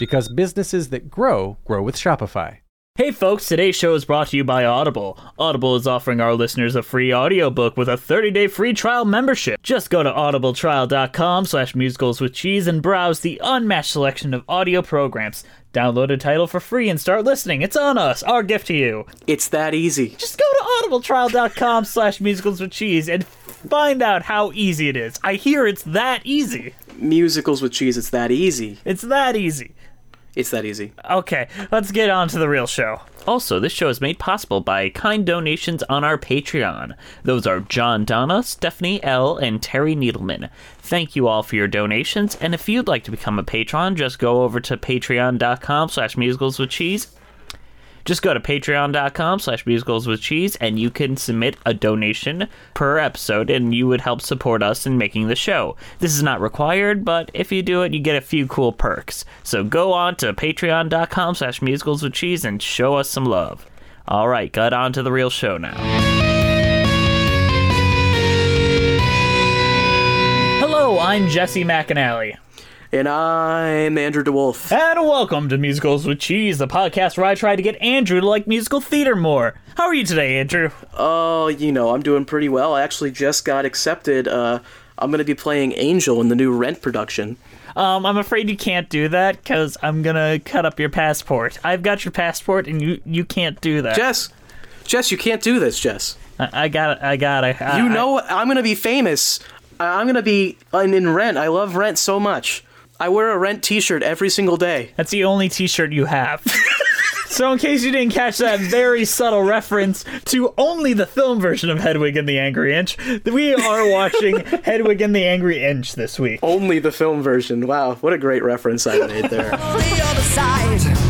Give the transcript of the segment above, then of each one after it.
Because businesses that grow, grow with Shopify. Hey folks, today's show is brought to you by Audible. Audible is offering our listeners a free audiobook with a 30-day free trial membership. Just go to audibletrial.com slash musicals with cheese and browse the unmatched selection of audio programs. Download a title for free and start listening. It's on us, our gift to you. It's that easy. Just go to audibletrial.com slash musicals with cheese and find out how easy it is. I hear it's that easy. Musicals with cheese, it's that easy. It's that easy. It's that easy. Okay, let's get on to the real show. Also, this show is made possible by kind donations on our Patreon. Those are John Donna, Stephanie L., and Terry Needleman. Thank you all for your donations, and if you'd like to become a patron, just go over to patreon.com slash musicals with cheese just go to patreon.com slash musicals with cheese and you can submit a donation per episode and you would help support us in making the show. This is not required, but if you do it, you get a few cool perks. So go on to patreon.com slash musicals with cheese and show us some love. All right, got on to the real show now. Hello, I'm Jesse McAnally. And I'm Andrew DeWolf. And welcome to Musicals with Cheese, the podcast where I try to get Andrew to like musical theater more. How are you today, Andrew? Oh, you know, I'm doing pretty well. I actually just got accepted. Uh, I'm going to be playing Angel in the new Rent production. Um, I'm afraid you can't do that because I'm gonna cut up your passport. I've got your passport, and you you can't do that. Jess, Jess, you can't do this, Jess. I, I got it. I got it. I, you know, I, am going to be famous. I'm going to be in, in Rent. I love Rent so much. I wear a Rent T-shirt every single day. That's the only T-shirt you have. so, in case you didn't catch that very subtle reference to only the film version of Hedwig and the Angry Inch, we are watching Hedwig and the Angry Inch this week. Only the film version. Wow, what a great reference I made there.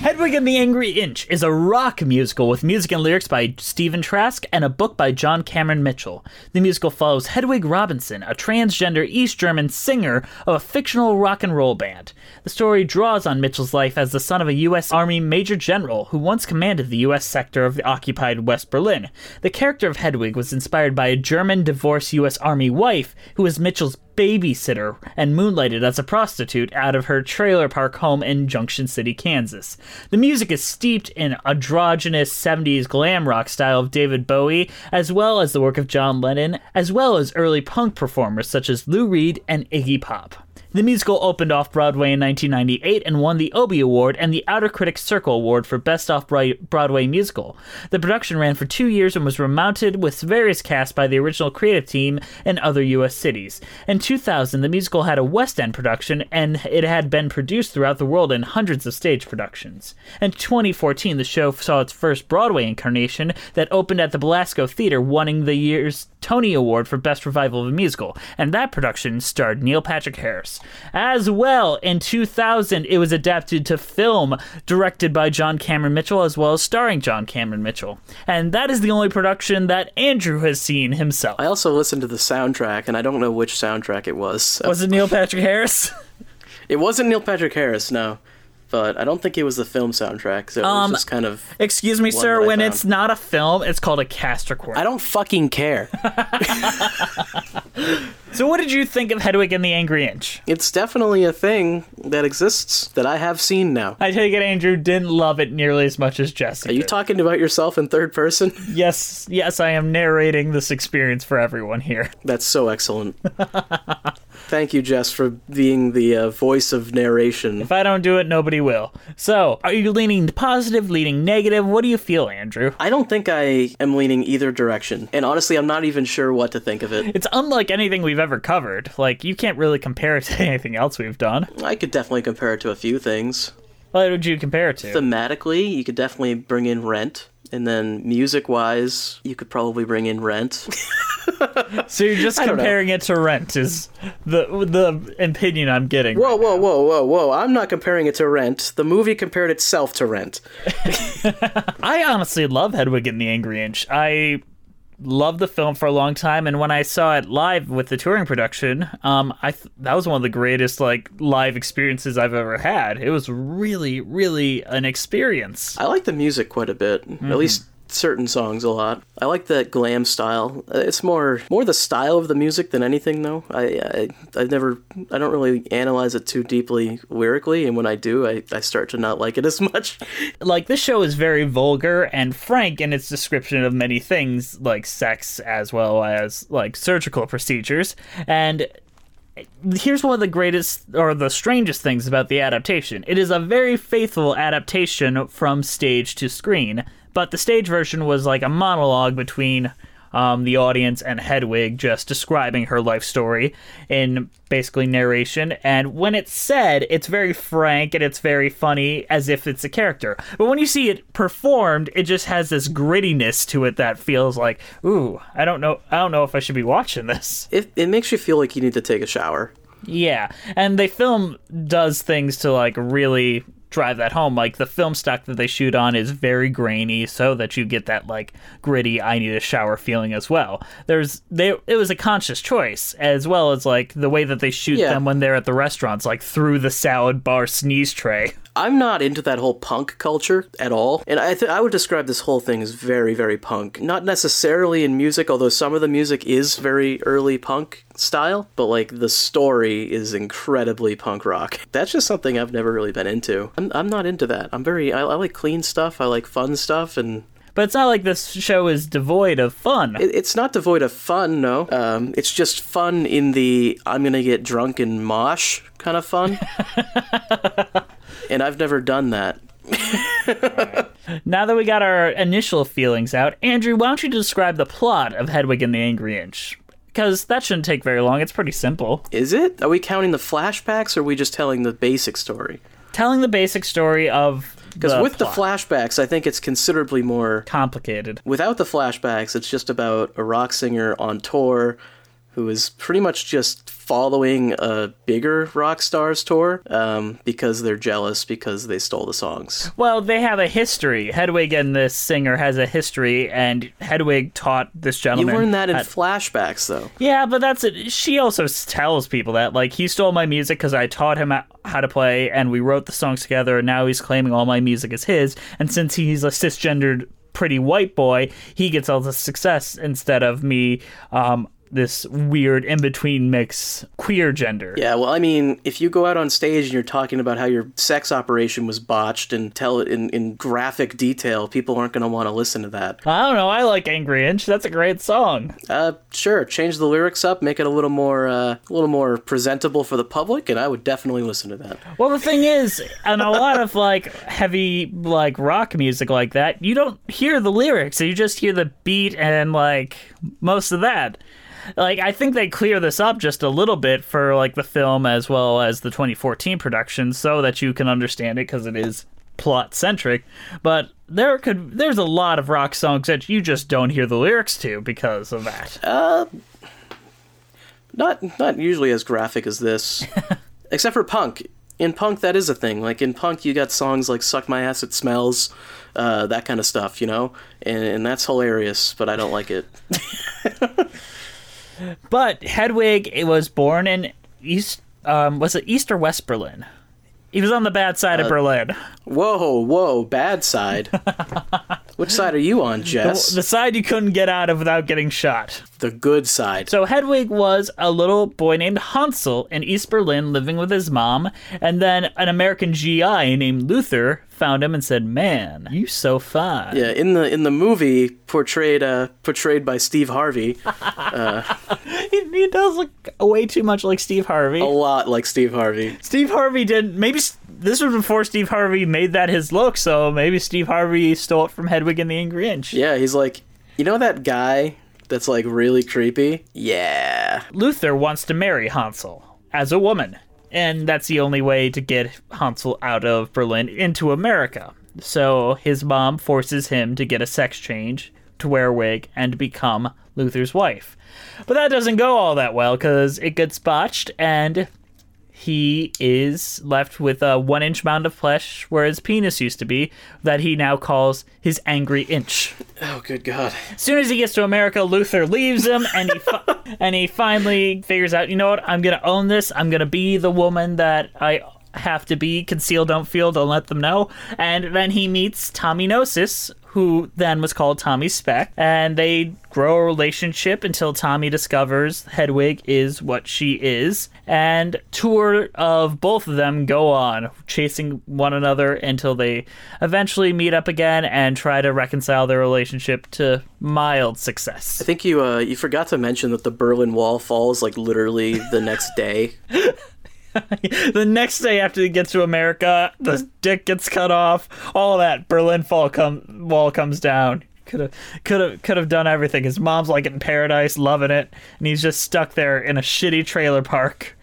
Hedwig and the Angry Inch is a rock musical with music and lyrics by Stephen Trask and a book by John Cameron Mitchell. The musical follows Hedwig Robinson, a transgender East German singer of a fictional rock and roll band. The story draws on Mitchell's life as the son of a U.S. Army Major General who once commanded the U.S. sector of the occupied West Berlin. The character of Hedwig was inspired by a German divorced U.S. Army wife who was Mitchell's babysitter and moonlighted as a prostitute out of her trailer park home in Junction City, Kansas. The music is steeped in androgynous 70s glam rock style of David Bowie, as well as the work of John Lennon, as well as early punk performers such as Lou Reed and Iggy Pop. The musical opened off Broadway in 1998 and won the Obie Award and the Outer Critics Circle Award for Best Off Broadway Musical. The production ran for two years and was remounted with various casts by the original creative team in other U.S. cities. In 2000, the musical had a West End production and it had been produced throughout the world in hundreds of stage productions. In 2014, the show saw its first Broadway incarnation that opened at the Belasco Theater, winning the year's Tony Award for Best Revival of a Musical, and that production starred Neil Patrick Harris. As well, in 2000, it was adapted to film, directed by John Cameron Mitchell, as well as starring John Cameron Mitchell. And that is the only production that Andrew has seen himself. I also listened to the soundtrack, and I don't know which soundtrack it was. So. Was it Neil Patrick Harris? It wasn't Neil Patrick Harris, no. But I don't think it was the film soundtrack, so it Um, was just kind of. Excuse me, sir. When found. it's not a film, it's called a cast record. I don't fucking care. So, what did you think of Hedwig and the Angry Inch? it's definitely a thing that exists that I have seen now. I take it Andrew didn't love it nearly as much as Jesse. Are you talking about yourself in third person? Yes, yes, I am narrating this experience for everyone here. That's so excellent. Thank you, Jess, for being the uh, voice of narration. If I don't do it, nobody will. So, are you leaning positive, leaning negative? What do you feel, Andrew? I don't think I am leaning either direction, and honestly, I'm not even sure what to think of it. It's unlike anything we've ever covered. Like, you can't really compare it to anything else we've done. I could definitely compare it to a few things. What would you compare it to? Thematically, you could definitely bring in Rent, and then music-wise, you could probably bring in Rent. So you're just I don't know. comparing it to Rent is the the opinion I'm getting. Whoa, whoa, whoa, whoa, whoa! I'm not comparing it to Rent. The movie compared itself to Rent. I honestly love Hedwig and the Angry Inch. I loved the film for a long time, and when I saw it live with the touring production, um, I th- that was one of the greatest like live experiences I've ever had. It was really, really an experience. I like the music quite a bit. At least certain songs a lot. I like that glam style. Uh, It's more more the style of the music than anything, though. I I, I never I don't really analyze it too deeply lyrically, and when I do, I, I start to not like it as much. Like this show is very vulgar and frank in its description of many things, like sex as well as like surgical procedures, and here's one of the greatest or the strangest things about the adaptation. It is a very faithful adaptation from stage to screen, but the stage version was like a monologue between um, the audience and Hedwig just describing her life story in basically narration. And when it's said, it's very frank and it's very funny as if it's a character. But when you see it performed, it just has this grittiness to it that feels like, ooh, I don't know, I don't know if I should be watching this. It it makes you feel like you need to take a shower. Yeah, and the film does things to like really drive that home. Like the film stock that they shoot on is very grainy, so that you get that like gritty "I need a shower" feeling as well. There's they it was a conscious choice as well as like the way that they shoot Yeah. them when they're at the restaurants, like through the salad bar sneeze tray. I'm not into that whole punk culture at all, and I th- I would describe this whole thing as very very punk. Not necessarily in music, although some of the music is very early punk style, but like the story is incredibly punk rock. That's just something I've never really been into. I'm I'm not into that. I'm very I, I like clean stuff. I like fun stuff, and But it's not like this show is devoid of fun. it, it's not devoid of fun. No, um, it's just fun in the I'm gonna get drunk and mosh kind of fun. and I've never done that. Now that we got our initial feelings out, Andrew, why don't you describe the plot of Hedwig and the Angry Inch? Because that shouldn't take very long. It's pretty simple. Is it? Are we counting the flashbacks or are we just telling the basic story? Telling the basic story of Because with plot. the flashbacks, I think it's considerably more. complicated. Without the flashbacks, it's just about a rock singer on tour who is pretty much just following a bigger rock stars tour um, because they're jealous because they stole the songs. Well, they have a history. Hedwig and this singer has a history, and Hedwig taught this gentleman. You gentleman. learn that in at- flashbacks, though. yeah, but that's it. She also tells people that like he stole my music because I taught him how to play, and we wrote the songs together. And now he's claiming all my music is his. And since he's a cisgendered pretty white boy, he gets all the success instead of me. Um, this weird in between mix queer gender. Yeah, well, I mean, if you go out on stage and you're talking about how your sex operation was botched and tell it in, in graphic detail, people aren't going to want to listen to that. I don't know. I like Angry Inch. That's a great song. Uh, sure, change the lyrics up, make it a little more, uh, a little more presentable for the public, and I would definitely listen to that. Well, the thing is, and a lot of like heavy like rock music like that, you don't hear the lyrics. You just hear the beat and like most of that. Like I think they clear this up just a little bit for like the film as well as the 2014 production, so that you can understand it because it is plot centric. But there could there's a lot of rock songs that you just don't hear the lyrics to because of that. Uh Not, not usually as graphic as this, except for punk. In punk, that is a thing. Like in punk, you got songs like "Suck My Ass, It Smells," uh, that kind of stuff, you know, and, and that's hilarious. But I don't like it. But Hedwig it was born in East Um, was it East or West Berlin? He was on the bad side of Berlin. Whoa, whoa, bad side. Which side are you on, Jess? The side you couldn't get out of without getting shot. The good side. So Hedwig was a little boy named Hansel in East Berlin living with his mom, and then an American GI named Luther found him and said, "Man, you so fine." yeah, in the in the movie portrayed uh portrayed by Steve Harvey, He, he does look way too much like Steve Harvey. a lot like Steve Harvey. Steve Harvey didn't. maybe this was before Steve Harvey made that his look, so maybe Steve Harvey stole it from Hedwig and the Angry Inch. Yeah, he's like, you know that guy that's like really creepy? Yeah. Luther wants to marry Hansel as a woman, and that's the only way to get Hansel out of Berlin into America. So his mom forces him to get a sex change, to wear a wig, and become Luther's wife. But that doesn't go all that well because it gets botched, and he is left with a one inch mound of flesh where his penis used to be, that he now calls his angry inch. Oh, good God. As soon as he gets to America, Luther leaves him, and he fi- and he finally figures out, you know what? I'm gonna own this. I'm gonna be the woman that I have to be. Conceal, don't feel, don't let them know. And then he meets Tommy Gnosis, who then was called Tommy Speck, and they grow a relationship until Tommy discovers Hedwig is what she is. And tour of both of them go on, chasing one another until they eventually meet up again and try to reconcile their relationship to mild success. I think you uh you forgot to mention that the Berlin Wall falls like literally the next day. the next day after he gets to America, the dick gets cut off. All that Berlin Fall come wall comes down. Could have, could have, could have done everything. His mom's like in paradise, loving it, and he's just stuck there in a shitty trailer park,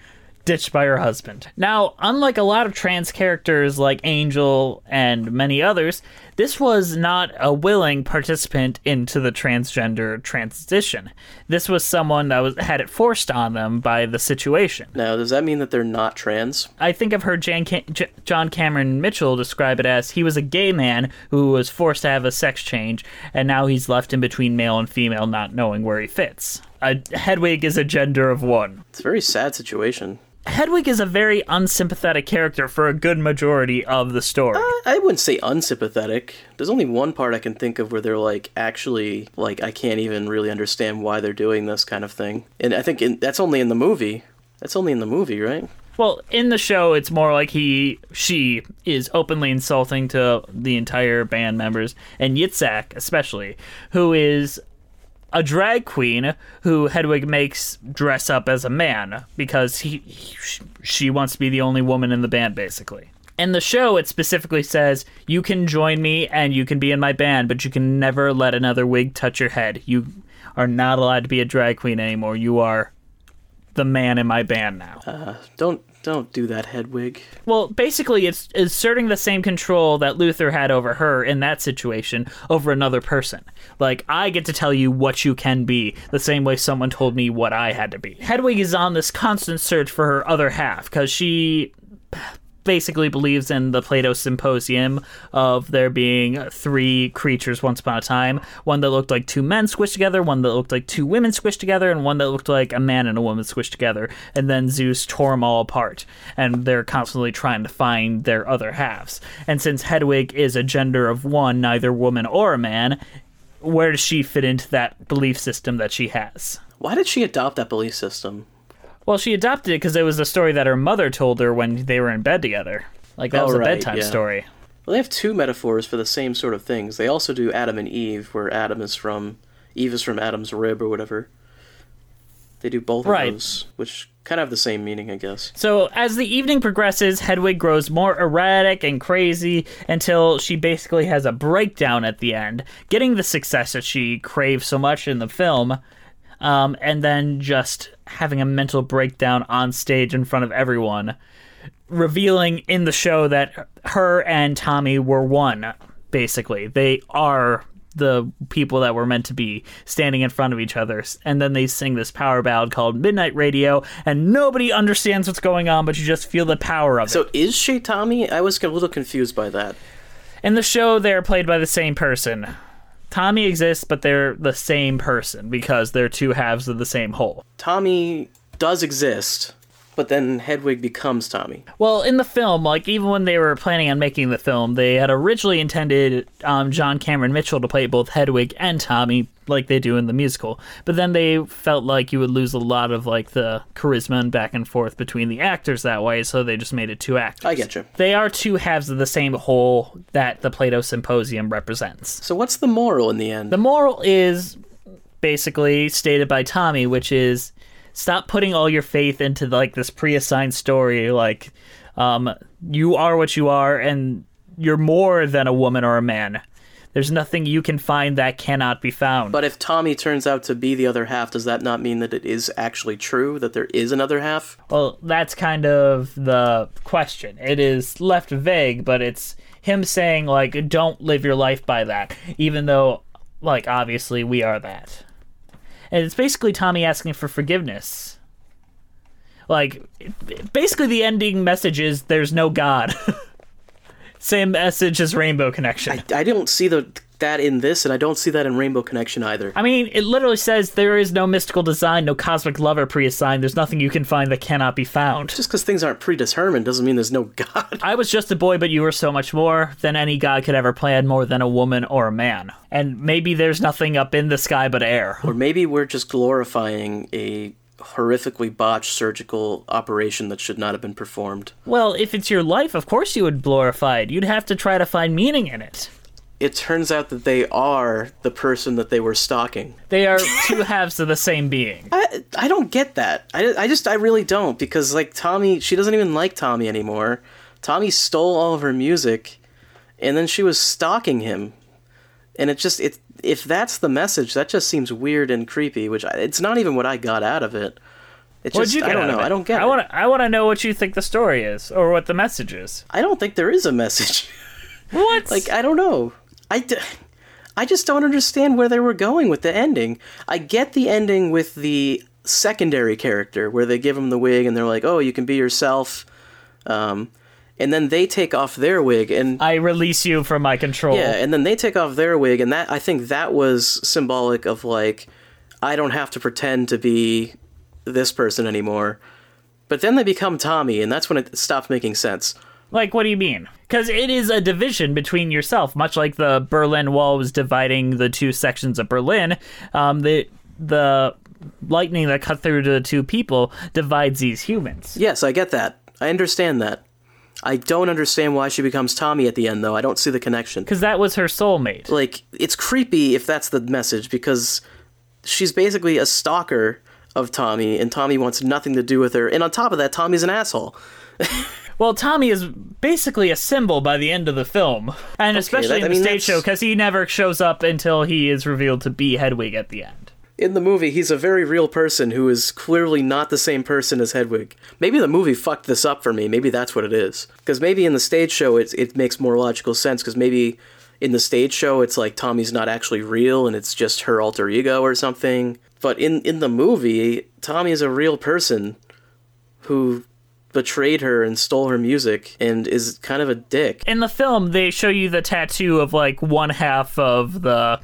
ditched by her husband. Now, unlike a lot of trans characters like Angel and many others, this was not a willing participant into the transgender transition. This was someone that was had it forced on them by the situation. Now, does that mean that they're not trans? I think I've heard Jan Ca- J- John Cameron Mitchell describe it as he was a gay man who was forced to have a sex change, and now he's left in between male and female, not knowing where he fits. A Hedwig is a gender of one. It's a very sad situation. Hedwig is a very unsympathetic character for a good majority of the story. Uh, I wouldn't say unsympathetic. There's only one part I can think of where they're like actually like I can't even really understand why they're doing this kind of thing. And I think in, that's only in the movie. That's only in the movie, right? Well, in the show, it's more like he, she is openly insulting to the entire band members, and Yitzhak especially, who is a drag queen who Hedwig makes dress up as a man because he, he she wants to be the only woman in the band, basically. In the show, it specifically says you can join me and you can be in my band, but you can never let another wig touch your head. You are not allowed to be a drag queen anymore. You are the man in my band now. Uh, don't don't do that, Hedwig. Well, basically, it's asserting the same control that Luther had over her in that situation over another person. Like, I get to tell you what you can be, the same way someone told me what I had to be. Hedwig is on this constant search for her other half because she basically believes in the Plato Symposium of there being three creatures once upon a time one that looked like two men squished together, one that looked like two women squished together, and one that looked like a man and a woman squished together. And then Zeus tore them all apart, and they're constantly trying to find their other halves. And since Hedwig is a gender of one, neither woman or a man, where does she fit into that belief system that she has? Why did she adopt that belief system? Well, she adopted it because it was the story that her mother told her when they were in bed together. Like that Oh, was a right, bedtime yeah. story. Well, they have two metaphors for the same sort of things. They also do Adam and Eve, where Adam is from Eve is from Adam's rib or whatever. They do both Right. of those, which kind of have the same meaning, I guess. So as the evening progresses, Hedwig grows more erratic and crazy until she basically has a breakdown at the end, getting the success that she craves so much in the film, um, and then just having a mental breakdown on stage in front of everyone, revealing in the show that her and Tommy were one. Basically, they are the people that were meant to be standing in front of each other and then they sing this power ballad called midnight radio and nobody understands what's going on but you just feel the power of it So is she Tommy? I was a little confused by that. in the show they're played by the same person tommy exists but they're the same person because they're two halves of the same whole. Tommy does exist, But then Hedwig becomes Tommy. Well, in the film, like even when they were planning on making the film, they had originally intended um, John Cameron Mitchell to play both Hedwig and Tommy, like they do in the musical. But then they felt like you would lose a lot of like the charisma and back and forth between the actors that way, so they just made it two actors. I get you. They are two halves of the same whole that the Plato Symposium represents. So what's the moral in the end? The moral is basically stated by Tommy, which is stop putting all your faith into like this pre-assigned story like um, you are what you are and you're more than a woman or a man. There's nothing you can find that cannot be found. but if Tommy turns out to be the other half, does that not mean that it is actually true that there is another half? Well, that's kind of the question. It is left vague, but it's him saying like don't live your life by that, even though like obviously we are that. And it's basically Tommy asking for forgiveness. Like basically the ending message is there's no god. Same message as Rainbow Connection. I don't see the that in this, and I don't see that in Rainbow Connection either. I mean, it literally says there is no mystical design, no cosmic lover pre-assigned. There's nothing you can find that cannot be found. Just because things aren't predetermined doesn't mean there's no God. I was just a boy, but you were so much more than any god could ever plan, more than a woman or a man. And maybe there's nothing up in the sky but air. Or maybe we're just glorifying a horrifically botched surgical operation that should not have been performed. Well, if it's your life, of course you would glorify it. You'd have to try to find meaning in it. It turns out that they are the person that they were stalking. They are two halves of the same being. I, I don't get that. I, I just, I really don't. Because, like, Tommy, she doesn't even like Tommy anymore. Tommy stole all of her music, and then she was stalking him. And it just, it, if that's the message, that just seems weird and creepy, which I, it's not even what I got out of it. It What'd just, you get I don't know. I don't get I it. want to. I want to know what you think the story is, or what the message is. I don't think there is a message. What? like, I don't know. I, d- I just don't understand where they were going with the ending. I get the ending with the secondary character where they give him the wig and they're like, "Oh, you can be yourself," um, and then they take off their wig and I release you from my control. yeah, and then they take off their wig, and that I think that was symbolic of like, I don't have to pretend to be this person anymore. But then they become Tommy, and that's when it stopped making sense. Like, what do you mean? Because it is a division between yourself, much like the Berlin Wall was dividing the two sections of Berlin. Um, the the lightning that cut through to the two people divides these humans. Yes, I get that. I understand that. I don't understand why she becomes Tommy at the end, though. I don't see the connection. Because that was her soulmate. Like, it's creepy if that's the message, because she's basically a stalker of Tommy, and Tommy wants nothing to do with her. And on top of that, Tommy's an asshole. Well, Tommy is basically a symbol by the end of the film, and especially that- in I the mean, stage that's- show, because he never shows up until he is revealed to be Hedwig at the end. In the movie, he's a very real person who is clearly not the same person as Hedwig. Maybe the movie fucked this up for me. Maybe that's what it is. Because maybe in the stage show, it, it makes more logical sense. Because maybe in the stage show, it's like Tommy's not actually real and it's just her alter ego or something. But in, in the movie, Tommy is a real person who betrayed her and stole her music and is kind of a dick. In the film, they show you the tattoo of like one half of the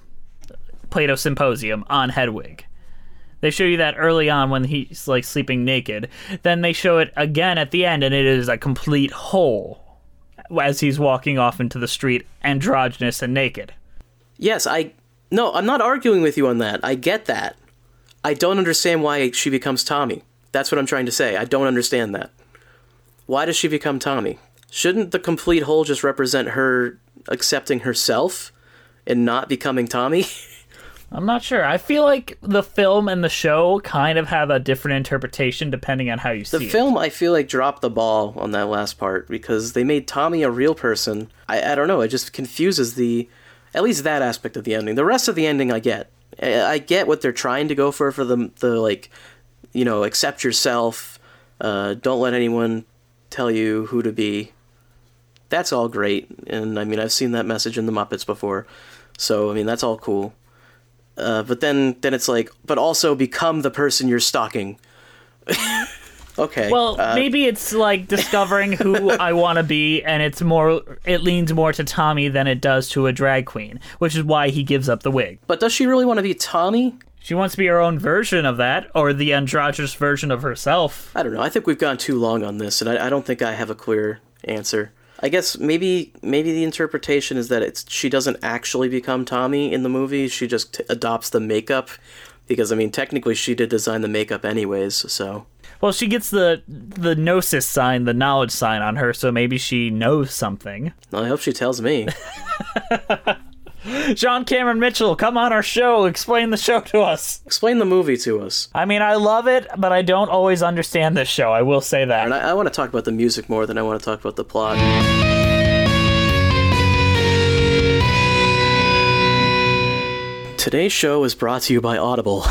Plato Symposium on Hedwig. They show you that early on when he's like sleeping naked. Then they show it again at the end, and it is a complete whole as he's walking off into the street, androgynous and naked. Yes, I. No, I'm not arguing with you on that. I get that. I don't understand why she becomes Tommy. That's what I'm trying to say. I don't understand that. Why does she become Tommy? Shouldn't the complete whole just represent her accepting herself and not becoming Tommy? I'm not sure. I feel like the film and the show kind of have a different interpretation depending on how you The see it. The film, I feel like, dropped the ball on that last part because they made Tommy a real person. I, I don't know. It just confuses the. At least that aspect of the ending. The rest of the ending, I get. I, I get what they're trying to go for for the the like, you know, accept yourself. Uh, don't let anyone tell you who to be. That's all great, and I mean I've seen that message in the Muppets before, so I mean that's all cool. Uh, but then then it's like, but also become the person you're stalking. okay. Well, uh, maybe it's like discovering who I want to be, and it's more. It leans more to Tommy than it does to a drag queen, which is why he gives up the wig. But does she really want to be Tommy? She wants to be her own version of that, or the androgynous version of herself. I don't know. I think we've gone too long on this, and I, I don't think I have a clear answer. I guess maybe maybe the interpretation is that it's she doesn't actually become Tommy in the movie. She just t- adopts the makeup because I mean technically she did design the makeup anyways. So Well, she gets the the gnosis sign, the knowledge sign on her, so maybe she knows something. I hope she tells me. John Cameron Mitchell, come on our show, explain the show to us. Explain the movie to us. I mean, I love it, but I don't always understand this show. I will say And that. I, I want to talk about the music more than I want to talk about the plot. Today's show is brought to you by Audible.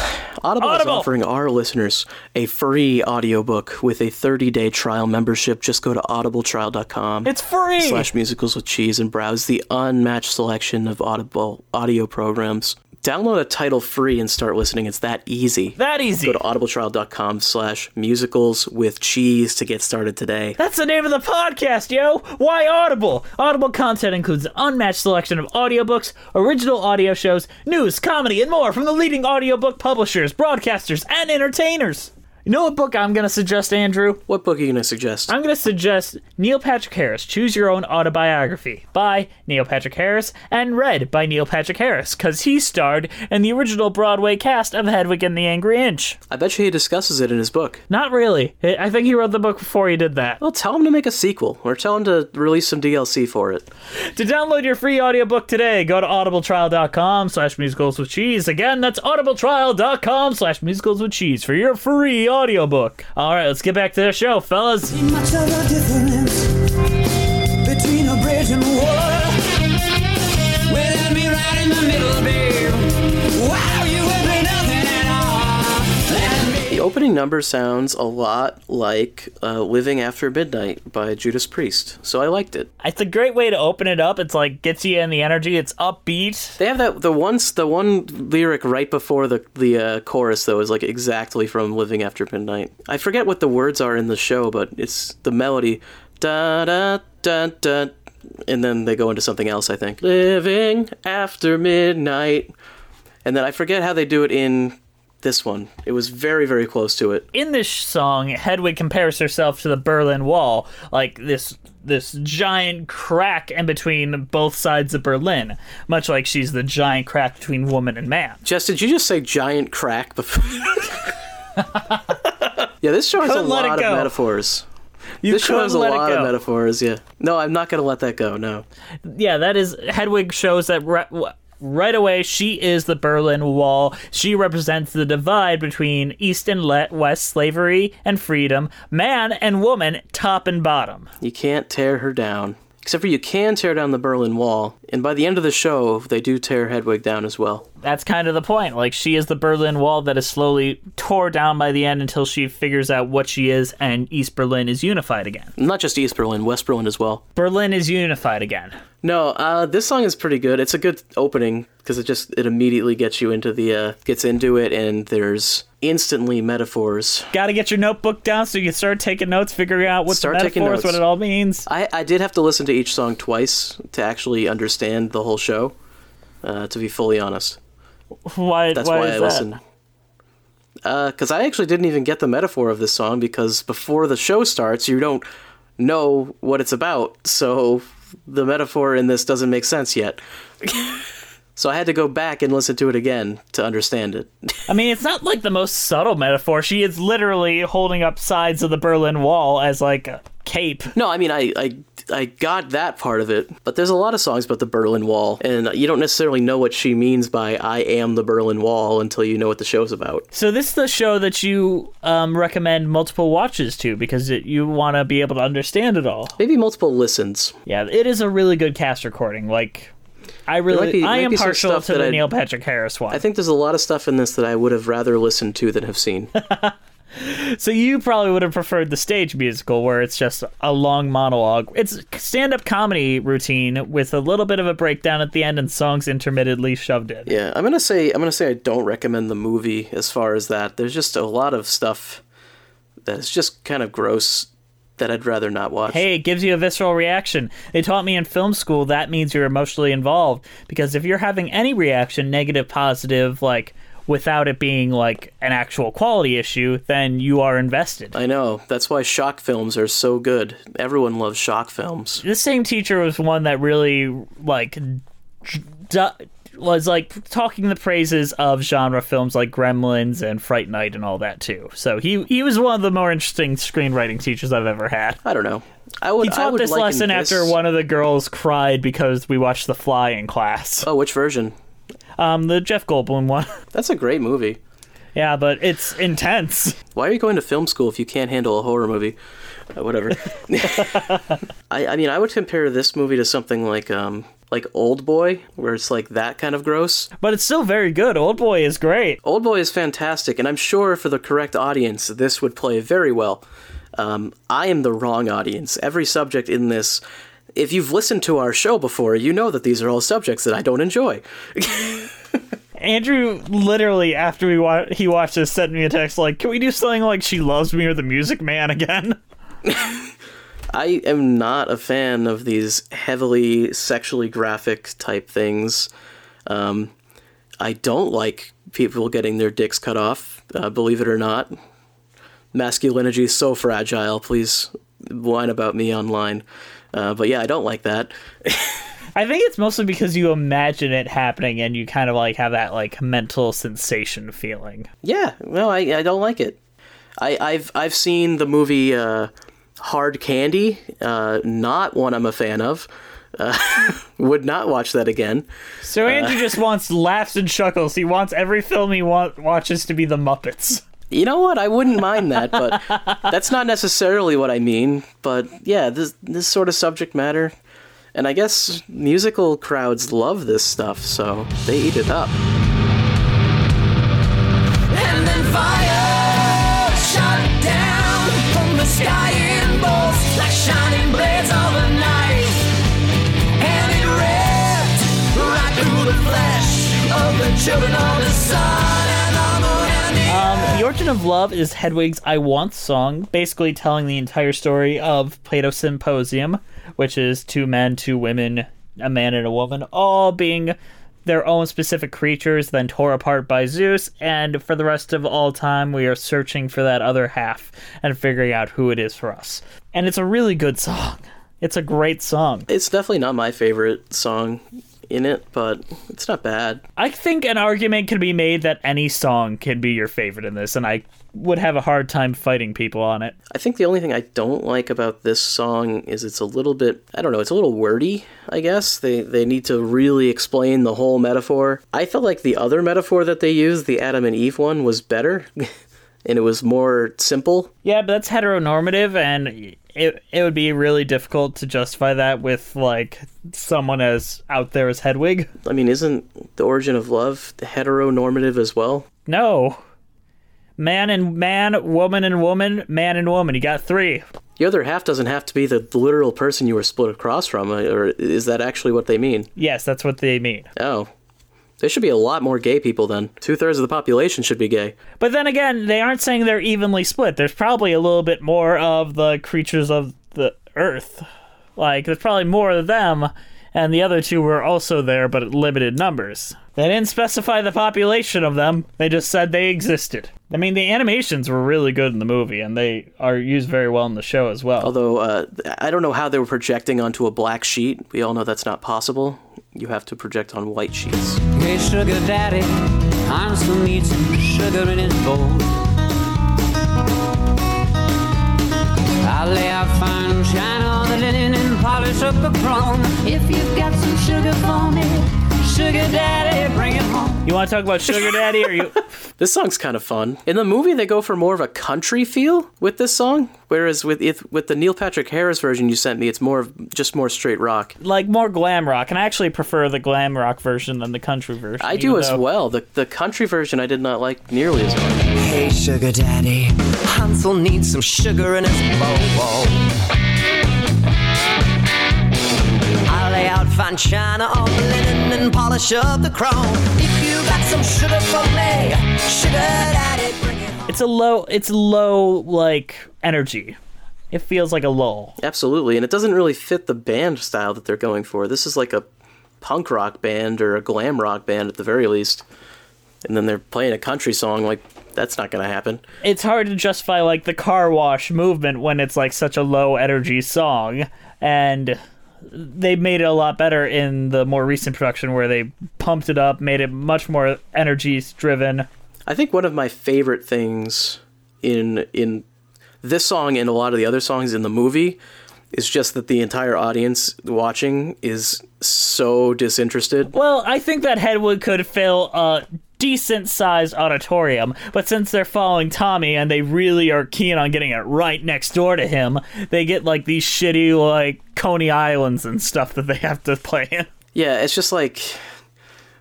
Audible, is offering our listeners a free audiobook with a 30-day trial membership. Just go to audibletrial.com It's free. slash musicals with cheese and browse the unmatched selection of Audible audio programs. Download a title free and start listening. It's that easy. that easy. Go to audibletrial.com slash musicals with cheese to get started today. That's the name of the podcast, yo! Why Audible? Audible content includes an unmatched selection of audiobooks, original audio shows, news, comedy, and more from the leading audiobook publishers, broadcasters, and entertainers. You know what book I'm going to suggest, Andrew? What book are you going to suggest? I'm going to suggest Neil Patrick Harris, Choose Your Own Autobiography by Neil Patrick Harris and read by Neil Patrick Harris, because he starred in the original Broadway cast of Hedwig and the Angry Inch. I bet you he discusses it in his book. Not really. I think he wrote the book before he did that. Well, tell him to make a sequel, or tell him to release some DLC for it. To download your free audiobook today, go to audibletrial.com slash musicals with cheese. Again, that's audibletrial.com slash musicals with cheese for your free audiobook. All right, let's get back to the show, fellas. Opening number sounds a lot like uh, Living After Midnight by Judas Priest, so I liked it. It's a great way to open it up. It's like gets you in the energy. It's upbeat. They have that the once the one lyric right before the the uh, chorus though is like exactly from Living After Midnight. I forget what the words are in the show, but it's the melody da da da da, and then they go into something else. I think Living After Midnight, and then I forget how they do it in this one. It was very very close to it. In this song, Hedwig compares herself to the Berlin Wall, like this this giant crack in between both sides of Berlin, much like she's the giant crack between woman and man. Jess, did you just say giant crack before? yeah, this show has a Couldn't let it lot of metaphors. You this show has a lot of metaphors. Yeah. No, I'm not gonna let that go. No. yeah, that is Hedwig shows that right, right away she is the Berlin Wall. She represents the divide between East and West slavery and freedom, man and woman, top and bottom. You can't tear her down. Except for you can tear down the Berlin Wall, and by the end of the show, they do tear Hedwig down as well. That's kind of the point. Like she is the Berlin Wall that is slowly tore down by the end until she figures out what she is and East Berlin is unified again. Not just East Berlin, West Berlin as well. Berlin is unified again. No, uh, this song is pretty good. It's a good opening because it just it immediately gets you into the uh, gets into it, and there's instantly metaphors. Got to get your notebook down so you can start taking notes, figuring out what Start the metaphors, what it all means. I, I did have to listen to each song twice to actually understand the whole show. Uh, to be fully honest, Why? that's why, why, I that? listened. Because I actually didn't even get the metaphor of this song because before the show starts, you don't know what it's about. So the metaphor in this doesn't make sense yet. so I had to go back and listen to it again to understand it. I mean, it's not like the most subtle metaphor. She is literally holding up sides of the Berlin Wall as like a cape. No, I mean I, I I got that part of it, but there's a lot of songs about the Berlin Wall, and you don't necessarily know what she means by "I am the Berlin Wall" until you know what the show's about. So this is the show that you um, recommend multiple watches to because it, you want to be able to understand it all. Maybe multiple listens. Yeah, it is a really good cast recording. Like, I really, be- I am partial to the I'd- Neil Patrick Harris one. I think there's a lot of stuff in this that I would have rather listened to than have seen. so you probably would have preferred the stage musical where it's just a long monologue. It's stand-up comedy routine with a little bit of a breakdown at the end and songs intermittently shoved in. yeah, I'm gonna say I'm gonna say I don't recommend the movie as far as that. There's just a lot of stuff that is just kind of gross that I'd rather not watch. Hey, it gives you a visceral reaction. They taught me in film school that means you're emotionally involved because if you're having any reaction, negative, positive, like without it being like an actual quality issue, then you are invested. I know. That's why shock films are so good. Everyone loves shock films. This same teacher was one that really like d- was like talking the praises of genre films like Gremlins and Fright Night and all that too. So he he was one of the more interesting screenwriting teachers I've ever had. I don't know. I would. He taught would this lesson this- after one of the girls cried because we watched The Fly in class. Oh, which version? Um, the Jeff Goldblum one. That's a great movie. yeah, but it's intense. Why are you going to film school if you can't handle a horror movie? Uh, whatever. I, I mean, I would compare this movie to something like um like Old Boy, where it's like that kind of gross. But it's still very good. Old Boy is great. Old Boy is fantastic, and I'm sure for the correct audience, this would play very well. Um, I am the wrong audience. Every subject in this, if you've listened to our show before, you know that these are all subjects that I don't enjoy. Andrew literally after we wa- he watched this sent me a text like, "Can we do something like She Loves Me or The Music Man again?" I am not a fan of these heavily sexually graphic type things. Um, I don't like people getting their dicks cut off, uh, believe it or not. Masculinity is so fragile. Please whine about me online. Uh, but yeah, I don't like that. I think it's mostly because you imagine it happening and you kind of like have that like mental sensation feeling. Yeah, no, I, I don't like it. I, I've I've seen the movie uh, Hard Candy, uh, not one I'm a fan of. Uh, would not watch that again. So Andrew just wants laughs and chuckles. He wants every film he wa- watches to be the Muppets. You know what? I wouldn't mind that, but that's not necessarily what I mean. But yeah, this this sort of subject matter, and I guess musical crowds love this stuff, so they eat it up. And then fire shot down from the sky in bolts like shining blades of a knife. And it ripped right through the flesh of the children of the sun Origin of Love is Hedwig's I Want song, basically telling the entire story of Plato's Symposium, which is two men, two women, a man and a woman, all being their own specific creatures, then tore apart by Zeus, and for the rest of all time, we are searching for that other half and figuring out who it is for us. And it's a really good song. It's a great song. It's definitely not my favorite song in it, but it's not bad. I think an argument can be made that any song can be your favorite in this, and I would have a hard time fighting people on it. I think the only thing I don't like about this song is it's a little bit I don't know, it's a little wordy, I guess. They they need to really explain the whole metaphor. I felt like the other metaphor that they used, the Adam and Eve one, was better. and it was more simple. Yeah, but that's heteronormative, and it it would be really difficult to justify that with like someone as out there as Hedwig. I mean, isn't the origin of love heteronormative as well? No, man and man, woman and woman, man and woman. You got three. The other half doesn't have to be the literal person you were split across from, or is that actually what they mean? Yes, that's what they mean. Oh. There should be a lot more gay people then. Two thirds of the population should be gay. But then again, they aren't saying they're evenly split. There's probably a little bit more of the creatures of the earth. Like, there's probably more of them, and the other two were also there, but at limited numbers. They didn't specify the population of them, they just said they existed. I mean, the animations were really good in the movie, and they are used very well in the show as well. Although, uh, I don't know how they were projecting onto a black sheet. We all know that's not possible. You have to project on white sheets. Hey, sugar daddy, Hansel needs some sugar in his bowl. I'll lay out fine china on the linen and polish up the chrome. If you've got some sugar for me, sugar daddy, bring it home. You want to talk about Sugar Daddy, or you? This song's kind of fun. In the movie, they go for more of a country feel with this song, whereas with it, with the Neil Patrick Harris version you sent me, it's more of just more straight rock. like more glam rock, and I actually prefer the glam rock version than the country version. I do even as though- well. The the country version I did not like nearly as much. Hey, sugar daddy, Hansel needs some sugar in his bowl. Fine china on the linen and polish up the chrome. If you got some sugar for me, sugar daddy, bring it home. It's a low. It's low like energy. It feels like a lull. Absolutely, and it doesn't really fit the band style that they're going for. This is like a punk rock band or a glam rock band at the very least. and then they're playing a country song. Like that's not gonna happen. It's hard to justify like the car wash movement when it's like such a low energy song, and they made it a lot better in the more recent production where they pumped it up, made it much more energy driven. I think one of my favorite things in in this song and a lot of the other songs in the movie is just that the entire audience watching is so disinterested. Well, I think that Hedwig could fill a decent sized auditorium, but since they're following Tommy and they really are keen on getting it right next door to him, they get like these shitty like Coney Islands and stuff that they have to play in. Yeah, it's just like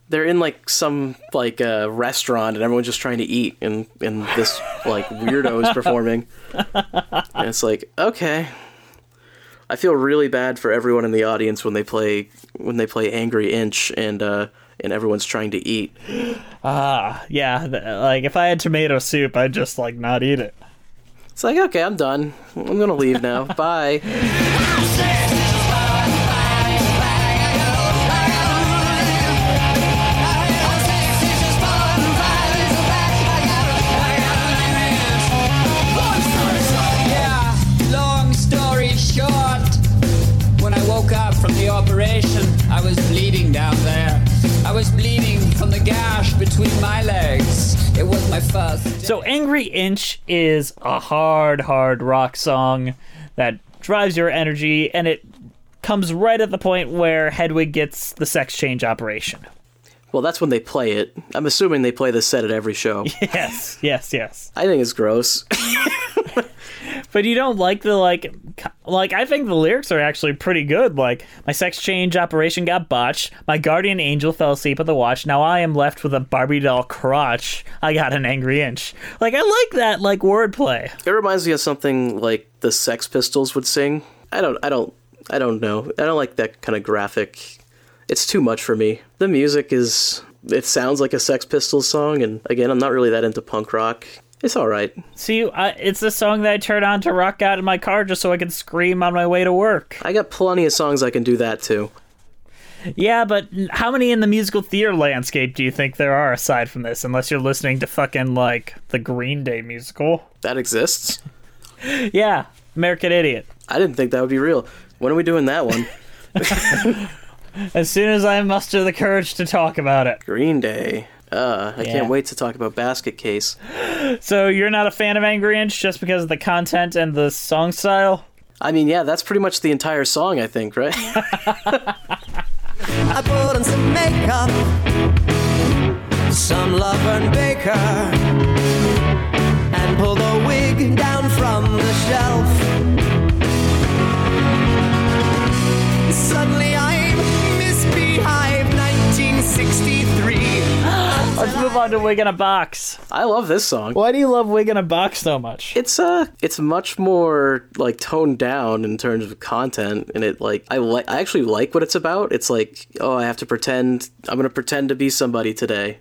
they're in like some like uh, restaurant and everyone's just trying to eat and and this like weirdo is performing. And it's like, okay. I feel really bad for everyone in the audience when they play when they play Angry Inch and uh and everyone's trying to eat. Ah, yeah, like if I had tomato soup, I'd just like not eat it. It's like, okay, I'm done. I'm gonna leave now. Bye. Between my legs. It was my first. So Angry Inch is a hard, hard rock song that drives your energy, and it comes right at the point where Hedwig gets the sex change operation. Well, that's when they play it. I'm assuming they play this set at every show. Yes, yes, yes. I think it's gross. But you don't like the like, like I think the lyrics are actually pretty good. Like my sex change operation got botched. My guardian angel fell asleep at the watch. Now I am left with a Barbie doll crotch. I got an angry inch. Like I like that like wordplay. It reminds me of something like the Sex Pistols would sing. I don't I don't I don't know. I don't like that kind of graphic. It's too much for me. The music is it sounds like a Sex Pistols song and again, I'm not really that into punk rock. It's all right. See, I, it's the song that I turn on to rock out in my car just so I can scream on my way to work. I got plenty of songs I can do that too. Yeah, but how many in the musical theater landscape do you think there are aside from this? Unless you're listening to fucking like the Green Day musical. That exists. Yeah, American Idiot. I didn't think that would be real. When are we doing that one? As soon as I muster the courage to talk about it. Green Day. Uh, I Yeah. can't wait to talk about Basket Case. So you're not a fan of Angry Inch just because of the content and the song style? I mean, yeah, that's pretty much the entire song, I think, right? I put on some makeup, some love and baker, and pull the wig down from the shelf. Suddenly I'm Miss Beehive 1963. Let's move on to Wig in a Box. I love this song. Why do you love Wig in a Box so much? It's uh it's much more like toned down in terms of content and it like I like I actually like what it's about. It's like, oh, I have to pretend I'm going to pretend to be somebody today.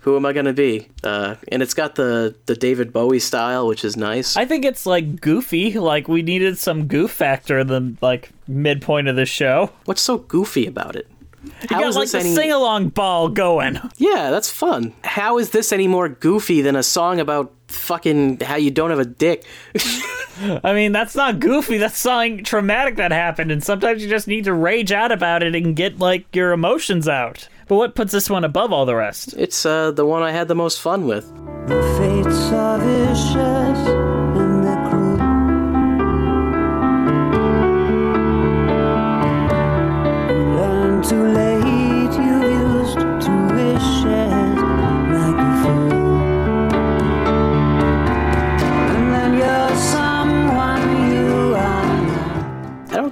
Who am I going to be? Uh and it's got the the David Bowie style, which is nice. I think it's like goofy. Like we needed some goof factor in the like midpoint of the show. What's so goofy about it? You How got like this the any- sing along ball going. Yeah, that's fun. How is this any more goofy than a song about fucking how you don't have a dick? I mean, that's not goofy. That's something traumatic that happened, and sometimes you just need to rage out about it and get like your emotions out. But what puts this one above all the rest? It's uh the one I had the most fun with. The fates are vicious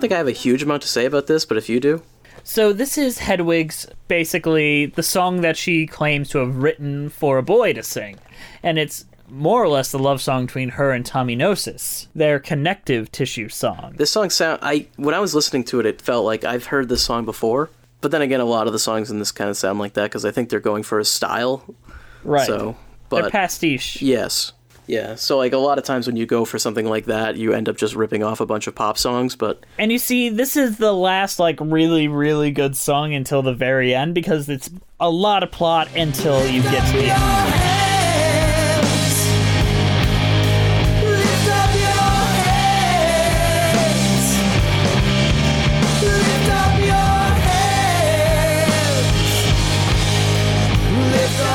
don't think I have a huge amount to say about this, but if you do, So this is Hedwig's basically the song that she claims to have written for a boy to sing, and it's more or less the love song between her and Tommy Gnosis, their connective tissue song. this song sound I when I was listening to it, it felt like I've heard this song before. But then again, a lot of the songs in this kind of sound like that because I think they're going for a style. Right. So, They're but pastiche. yes, Yeah, so like a lot of times when you go for something like that, you end up just ripping off a bunch of pop songs, but And you see, this is the last like really, really good song until the very end because it's a lot of plot until you get to the end.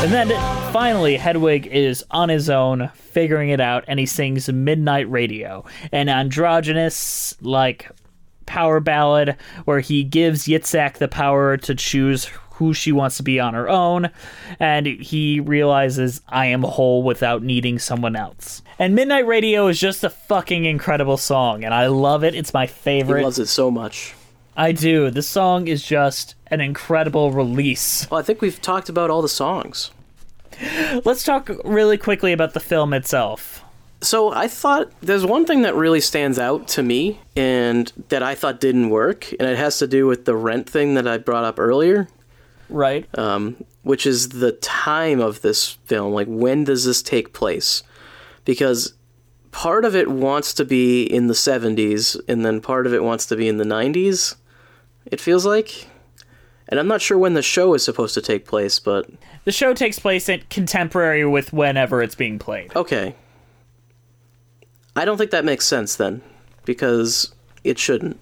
And then finally, Hedwig is on his own, figuring it out, and he sings Midnight Radio, an androgynous, like, power ballad where he gives Yitzhak the power to choose who she wants to be on her own, and he realizes, I am whole without needing someone else. And Midnight Radio is just a fucking incredible song, and I love it. It's my he favorite. loves it so much. I do. This song is just an incredible release. Well, I think we've talked about all the songs. Let's talk really quickly about the film itself. So I thought there's one thing that really stands out to me and that I thought didn't work, and it has to do with the rent thing that I brought up earlier, Right. um, which is the time of this film. Like, when does this take place? Because part of it wants to be in the 70s, and then part of it wants to be in the 90s, it feels like. And I'm not sure when the show is supposed to take place, but The show takes place in contemporary with whenever it's being played. okay. I don't think that makes sense then, because it shouldn't.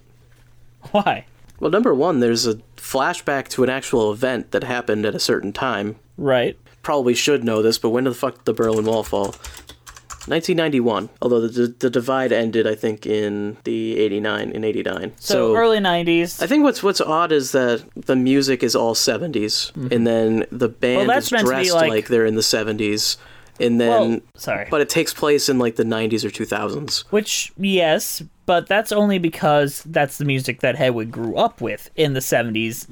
Why? Well, number one, there's a flashback to an actual event that happened at a certain time. Right. Probably should know this, but when the fuck did the Berlin Wall fall? 1991. Although the, the divide ended, I think, in the 89, in 89. So, early 90s. I think what's what's odd is that the music is all 70s, and then the band Mm-hmm. is meant to be dressed like- like... they're in the 70s, and then Well, sorry. but it takes place in like the 90s or 2000s. Which, yes, but that's only because that's the music that Hedwig grew up with in the 70s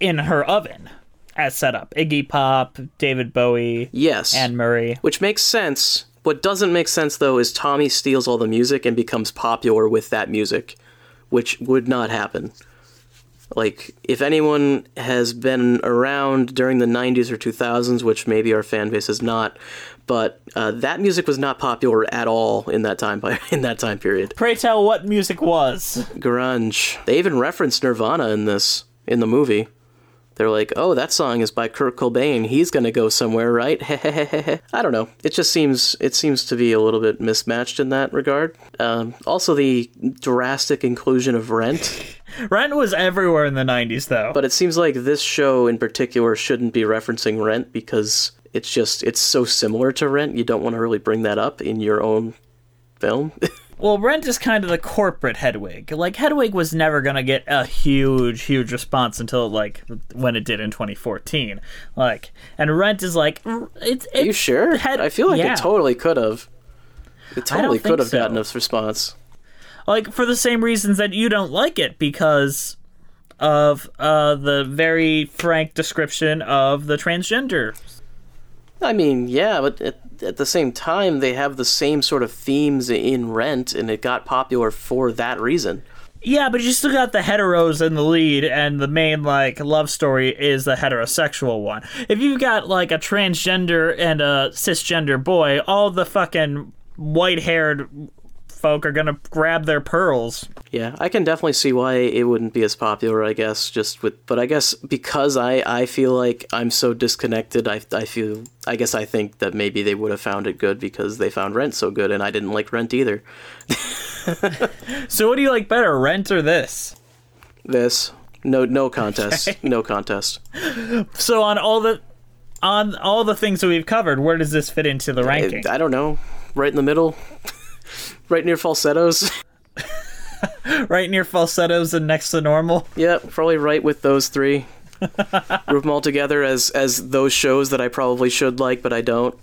in her oven as set up. Iggy Pop, David Bowie, Yes, Anne Murray. which makes sense. What doesn't make sense though is Tommy steals all the music and becomes popular with that music, which would not happen. Like if anyone has been around during the 90s or 2000s, which maybe our fan base is not, but uh, that music was not popular at all in that time in that time period. Pray tell what music was. Grunge. They even referenced Nirvana in this in the movie. They're like, "Oh, that song is by Kurt Cobain. He's gonna go somewhere, right?" I don't know. It just seems it seems to be a little bit mismatched in that regard. Um, also, the drastic inclusion of Rent, Rent was everywhere in the 90s, though. but it seems like this show in particular shouldn't be referencing Rent because it's just it's so similar to Rent. You don't want to really bring that up in your own film. Well, Rent is kind of the corporate Hedwig. Like Hedwig was never gonna get a huge, huge response until like when it did in 2014. Like, and Rent is like, it's. it's Are you sure? Hed- I feel like yeah. it totally could have. It totally could have so. gotten a response. like for the same reasons that you don't like it because of uh, the very frank description of the transgender. I mean, yeah, but at, at the same time, they have the same sort of themes in Rent, and it got popular for that reason. Yeah, but you still got the heteros in the lead, and the main like love story is the heterosexual one. If you've got like a transgender and a cisgender boy, all the fucking white-haired folk are gonna grab their pearls. Yeah, I can definitely see why it wouldn't be as popular. I guess just with, but I guess because I I feel like I'm so disconnected. I I feel I guess I think that maybe they would have found it good because they found Rent so good, and I didn't like Rent either. So, what do you like better, Rent or this? This no no contest, no contest. So, on all the on all the things that we've covered, where does this fit into the ranking? I, I don't know, right in the middle, right near falsettos. right near falsettos and next to normal. Yeah, probably right with those three. Group them all together as as those shows that I probably should like, but I don't.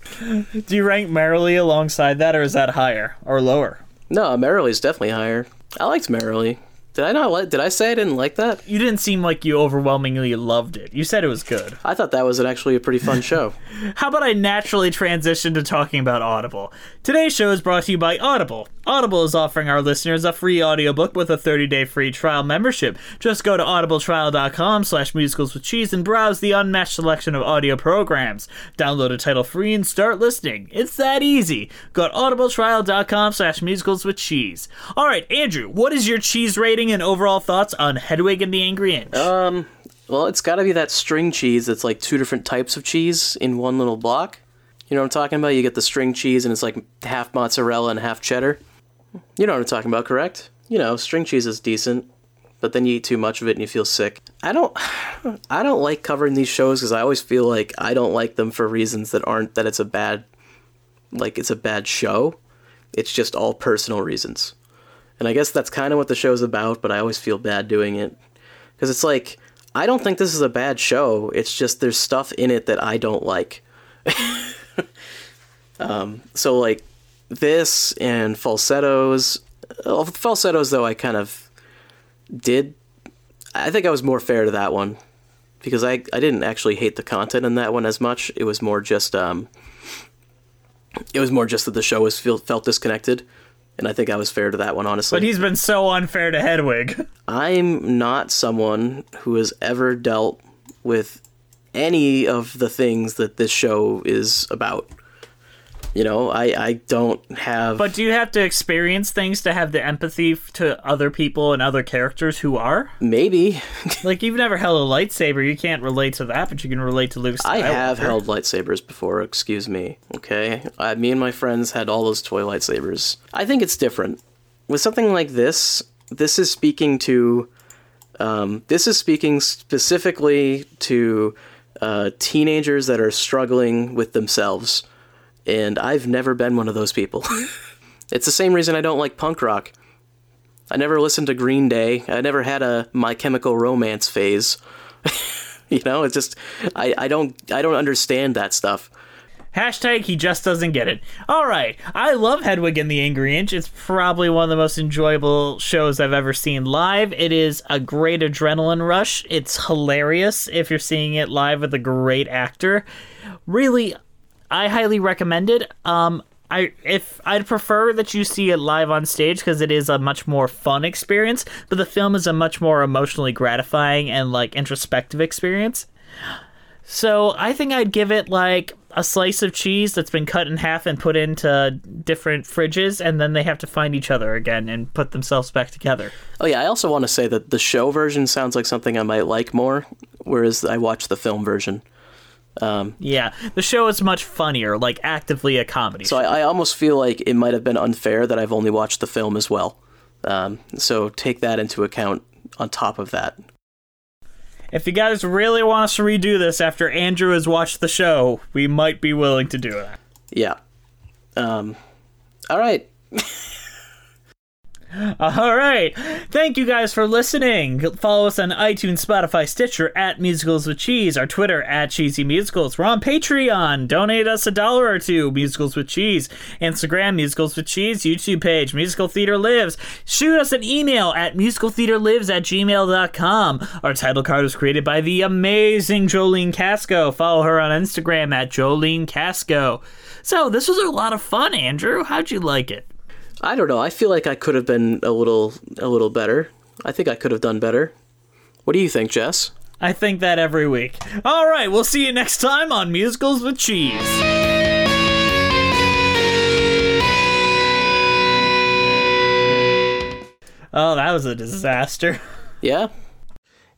Do you rank Merrily alongside that, or is that higher or lower? No, Merrily is definitely higher. I liked Merrily. Did I not like? Did I say I didn't like that? You didn't seem like you overwhelmingly loved it. You said it was good. I thought that was an, actually a pretty fun show. How about I naturally transition to talking about Audible? Today's show is brought to you by Audible. Audible is offering our listeners a free audiobook with a 30-day free trial membership. Just go to audibletrial.com slash musicals with cheese and browse the unmatched selection of audio programs. Download a title free and start listening. It's that easy. Go to audibletrial.com slash musicals with cheese. All right, Andrew, what is your cheese rating and overall thoughts on Hedwig and the Angry Inch? Um, well, it's got to be that string cheese that's like two different types of cheese in one little block. You know what I'm talking about? You get the string cheese and it's like half mozzarella and half cheddar. You know what I'm talking about, correct? You know, string cheese is decent, but then you eat too much of it and you feel sick. I don't I don't like covering these shows cuz I always feel like I don't like them for reasons that aren't that it's a bad like it's a bad show. It's just all personal reasons. And I guess that's kind of what the show's about, but I always feel bad doing it cuz it's like I don't think this is a bad show. It's just there's stuff in it that I don't like. um, so like this and falsettos. Falsettos, though, I kind of did. I think I was more fair to that one because I I didn't actually hate the content in that one as much. It was more just um. It was more just that the show was feel, felt disconnected, and I think I was fair to that one, honestly. but he's been so unfair to Hedwig. I'm not someone who has ever dealt with any of the things that this show is about. You know, I, I don't have. But do you have to experience things to have the empathy to other people and other characters who are? maybe Like you've never held a lightsaber, you can't relate to that, but you can relate to Luke Skywalker. I have held lightsabers before. Excuse me. Okay, I, me and my friends had all those toy lightsabers. I think it's different with something like this. This is speaking to. Um, this is speaking specifically to uh, teenagers that are struggling with themselves, and I've never been one of those people. it's the same reason I don't like punk rock. I never listened to Green Day. I never had a My Chemical Romance phase. you know, it's just I, I don't I don't understand that stuff. Hashtag he just doesn't get it. All right. I love Hedwig and the Angry Inch. It's probably one of the most enjoyable shows I've ever seen live. It is a great adrenaline rush. It's hilarious if you're seeing it live with a great actor. Really, I highly recommend it. Um, I if I'd prefer that you see it live on stage because it is a much more fun experience, but the film is a much more emotionally gratifying and like introspective experience. So I think I'd give it like a slice of cheese that's been cut in half and put into different fridges, and then they have to find each other again and put themselves back together. Oh yeah, I also want to say that the show version sounds like something I might like more, whereas I watched the film version. Yeah, the show is much funnier, like actively a comedy. So I, I almost feel like it might have been unfair that I've only watched the film as well. Um, so take that into account on top of that. if you guys really want us to redo this after Andrew has watched the show, we might be willing to do that. Yeah. Um, all right. All right. Thank you guys for listening. Follow us on iTunes, Spotify, Stitcher at Musicals with Cheese, our Twitter at Cheesy Musicals. We're on Patreon. Donate us a dollar or two, Musicals with Cheese. Instagram, Musicals with Cheese. YouTube page, Musical Theater Lives. Shoot us an email at musicaltheaterlives at gmail.com. Our title card was created by the amazing Jolene Casco. Follow her on Instagram at Jolene Casco. So, this was a lot of fun, Andrew. How'd you like it? I don't know. I feel like I could have been a little a little better. I think I could have done better. What do you think, Jess? I think that every week. All right, we'll see you next time on Musicals with Cheese. Oh, that was a disaster. Yeah?